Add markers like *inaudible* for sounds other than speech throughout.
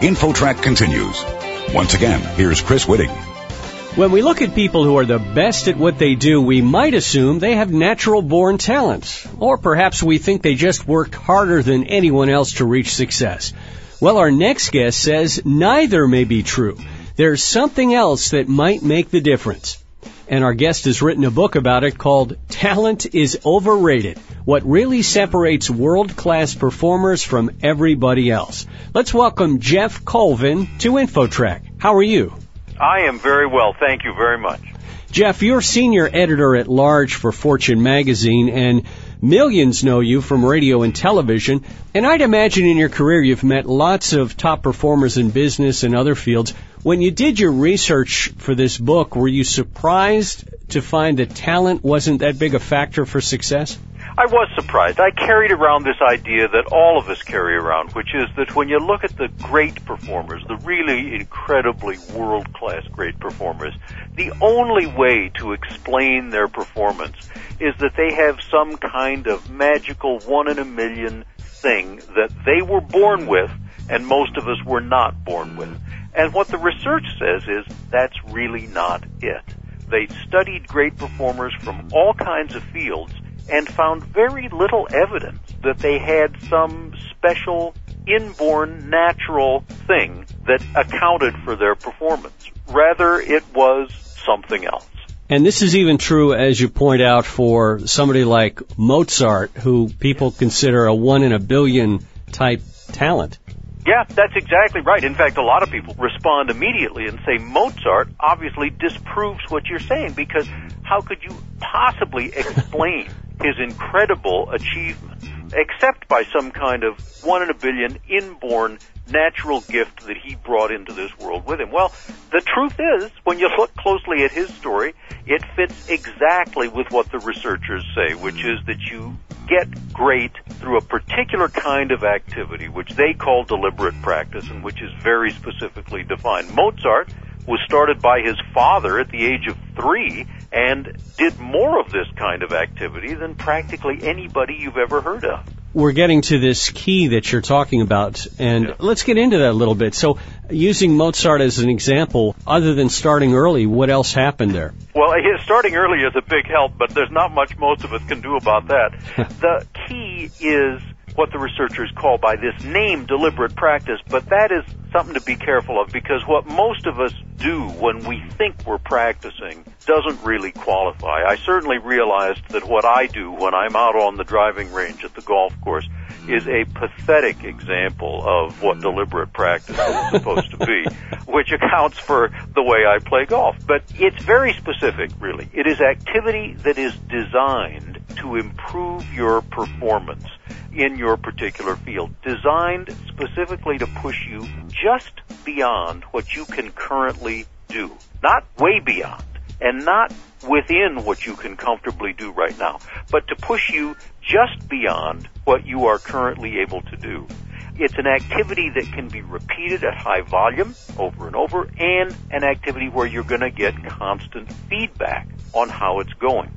InfoTrack continues. Once again, here's Chris Whitting. When we look at people who are the best at what they do, we might assume they have natural born talents. Or perhaps we think they just worked harder than anyone else to reach success. Well, our next guest says neither may be true. There's something else that might make the difference. And our guest has written a book about it called Talent is Overrated. What really separates world-class performers from everybody else. Let's welcome Geoff Colvin to InfoTrack. How are you? I am very well. Thank you very much. Geoff, you're senior editor at large for Fortune magazine and millions know you from radio and television. And I'd imagine in your career you've met lots of top performers in business and other fields. When you did your research for this book, were you surprised to find that talent wasn't that big a factor for success? I was surprised. I carried around this idea that all of us carry around, which is that when you look at the great performers, the really incredibly world-class great performers, the only way to explain their performance is that they have some kind of magical one in a million thing that they were born with and most of us were not born with. And what the research says is that's really not it. They studied great performers from all kinds of fields and found very little evidence that they had some special inborn natural thing that accounted for their performance. Rather, it was something else. And this is even true, as you point out, for somebody like Mozart, who people consider a one in a billion type talent. Yeah, that's exactly right. In fact, a lot of people respond immediately and say Mozart obviously disproves what you're saying because how could you possibly *laughs* explain his incredible achievement except by some kind of one in a billion inborn natural gift that he brought into this world with him. Well, the truth is, when you look closely at his story, it fits exactly with what the researchers say, which is that you get great through a particular kind of activity, which they call deliberate practice and which is very specifically defined. Mozart was started by his father at the age of three and did more of this kind of activity than practically anybody you've ever heard of. We're getting to this key that you're talking about, and yeah. let's get into that a little bit. So, using Mozart as an example, other than starting early, what else happened there? Well, *laughs* starting early is a big help, but there's not much most of us can do about that. *laughs* the key is what the researchers call by this name deliberate practice, but that is something to be careful of because what most of us do when we think we're practicing doesn't really qualify. I certainly realized that what I do when I'm out on the driving range at the golf course is a pathetic example of what mm. deliberate practice is supposed to be, *laughs* which accounts for the way I play golf. But it's very specific, really. It is activity that is designed to improve your performance in your particular field, designed specifically to push you just beyond what you can currently do. Not way beyond, and not within what you can comfortably do right now, but to push you just beyond what you are currently able to do. It's an activity that can be repeated at high volume over and over and an activity where you're going to get constant feedback on how it's going.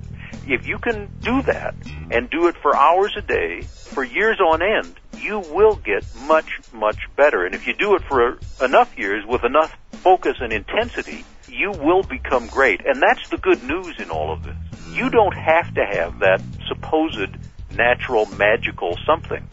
If you can do that and do it for hours a day, for years on end, you will get much, much better. And if you do it for enough years with enough focus and intensity, you will become great. And that's the good news in all of this. You don't have to have that supposed natural, magical something.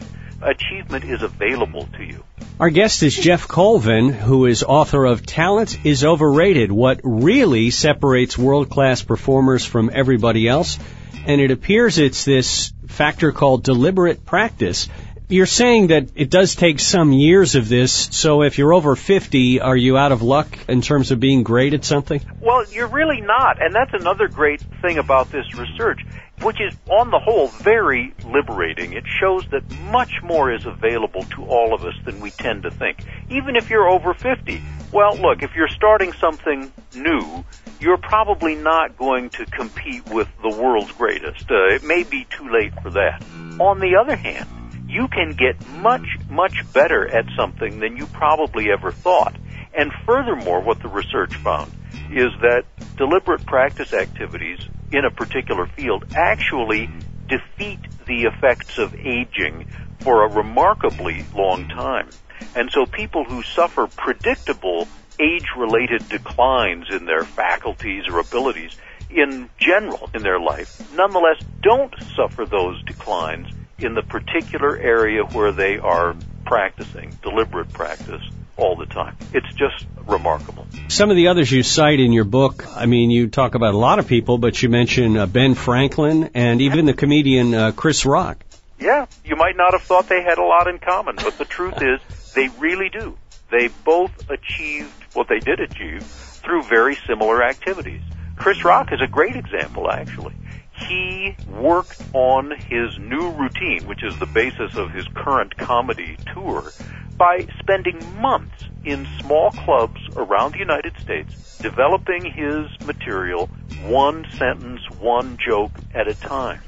Achievement is available to you. Our guest is Geoff Colvin, who is author of Talent is Overrated, What Really Separates World-Class Performers from Everybody Else. And it appears it's this factor called deliberate practice. You're saying that it does take some years of this, so if you're over 50, are you out of luck in terms of being great at something? Well, you're really not, and that's another great thing about this research, which is, on the whole, very liberating. It shows that much more is available to all of us than we tend to think. Even if you're over 50. Well, look, if you're starting something new, you're probably not going to compete with the world's greatest. Uh, it may be too late for that. On the other hand, you can get much, much better at something than you probably ever thought. And furthermore, what the research found is that deliberate practice activities in a particular field actually defeat the effects of aging for a remarkably long time. And so people who suffer predictable age-related declines in their faculties or abilities in general in their life, nonetheless don't suffer those declines in the particular area where they are practicing deliberate practice all the time. It's just remarkable. Some of the others you cite in your book, I mean, you talk about a lot of people, but you mention uh, Ben Franklin and even the comedian uh, Chris Rock. Yeah, you might not have thought they had a lot in common, but the truth *laughs* is they really do. They both achieved what they did achieve through very similar activities. Chris Rock is a great example, actually. He worked on his new routine, which is the basis of his current comedy tour, by spending months in small clubs around the United States developing his material one sentence, one joke at a time.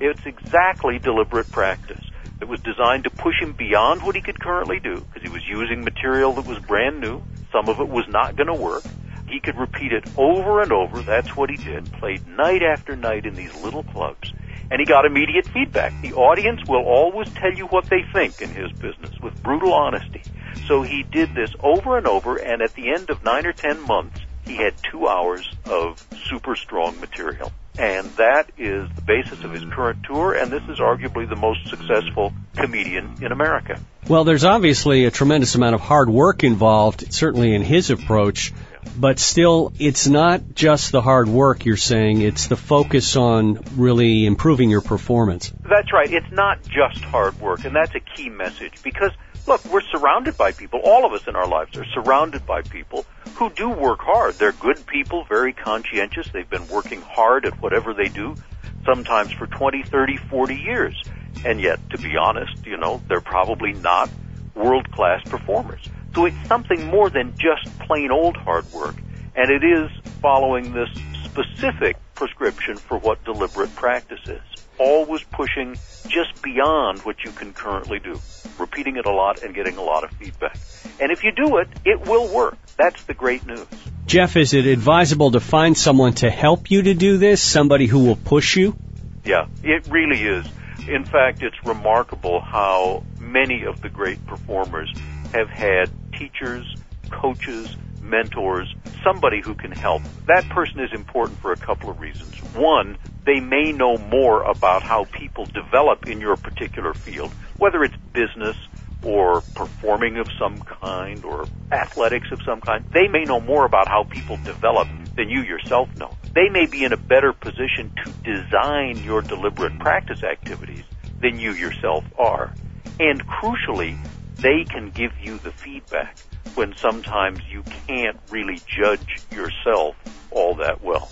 It's exactly deliberate practice. It was designed to push him beyond what he could currently do because he was using material that was brand new. Some of it was not going to work. He could repeat it over and over. That's what he did. Played night after night in these little clubs. And he got immediate feedback. The audience will always tell you what they think in his business with brutal honesty. So he did this over and over, and at the end of nine or ten months, he had two hours of super strong material. And that is the basis of his current tour, and this is arguably the most successful comedian in America. Well, there's obviously a tremendous amount of hard work involved, certainly in his approach, but still, it's not just the hard work you're saying, it's the focus on really improving your performance. That's right. It's not just hard work, and that's a key message because look, we're surrounded by people. All of us in our lives are surrounded by people who do work hard. They're good people, very conscientious. They've been working hard at whatever they do, sometimes for 20, 30, 40 years. And yet, to be honest, you know, they're probably not world-class performers. So it's something more than just plain old hard work. And it is following this specific prescription for what deliberate practice is. Always pushing just beyond what you can currently do. Repeating it a lot and getting a lot of feedback. And if you do it, it will work. That's the great news. Geoff, is it advisable to find someone to help you to do this? Somebody who will push you? Yeah, it really is. In fact, it's remarkable how many of the great performers have had teachers, coaches, mentors, somebody who can help. That person is important for a couple of reasons. One, they may know more about how people develop in your particular field, whether it's business or performing of some kind or athletics of some kind. They may know more about how people develop than you yourself know. They may be in a better position to design your deliberate practice activities than you yourself are. And crucially, they can give you the feedback when sometimes you can't really judge yourself all that well.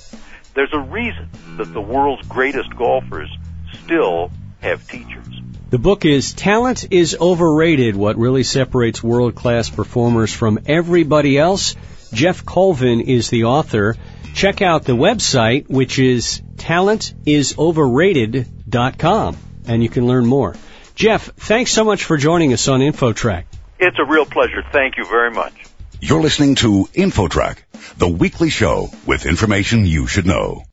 There's a reason that the world's greatest golfers still have teachers. The book is Talent is Overrated, what really separates world-class performers from everybody else. Geoff Colvin is the author. Check out the website, which is talentisoverrated.com, and you can learn more. Geoff, thanks so much for joining us on InfoTrack. It's a real pleasure. Thank you very much. You're listening to InfoTrack, the weekly show with information you should know.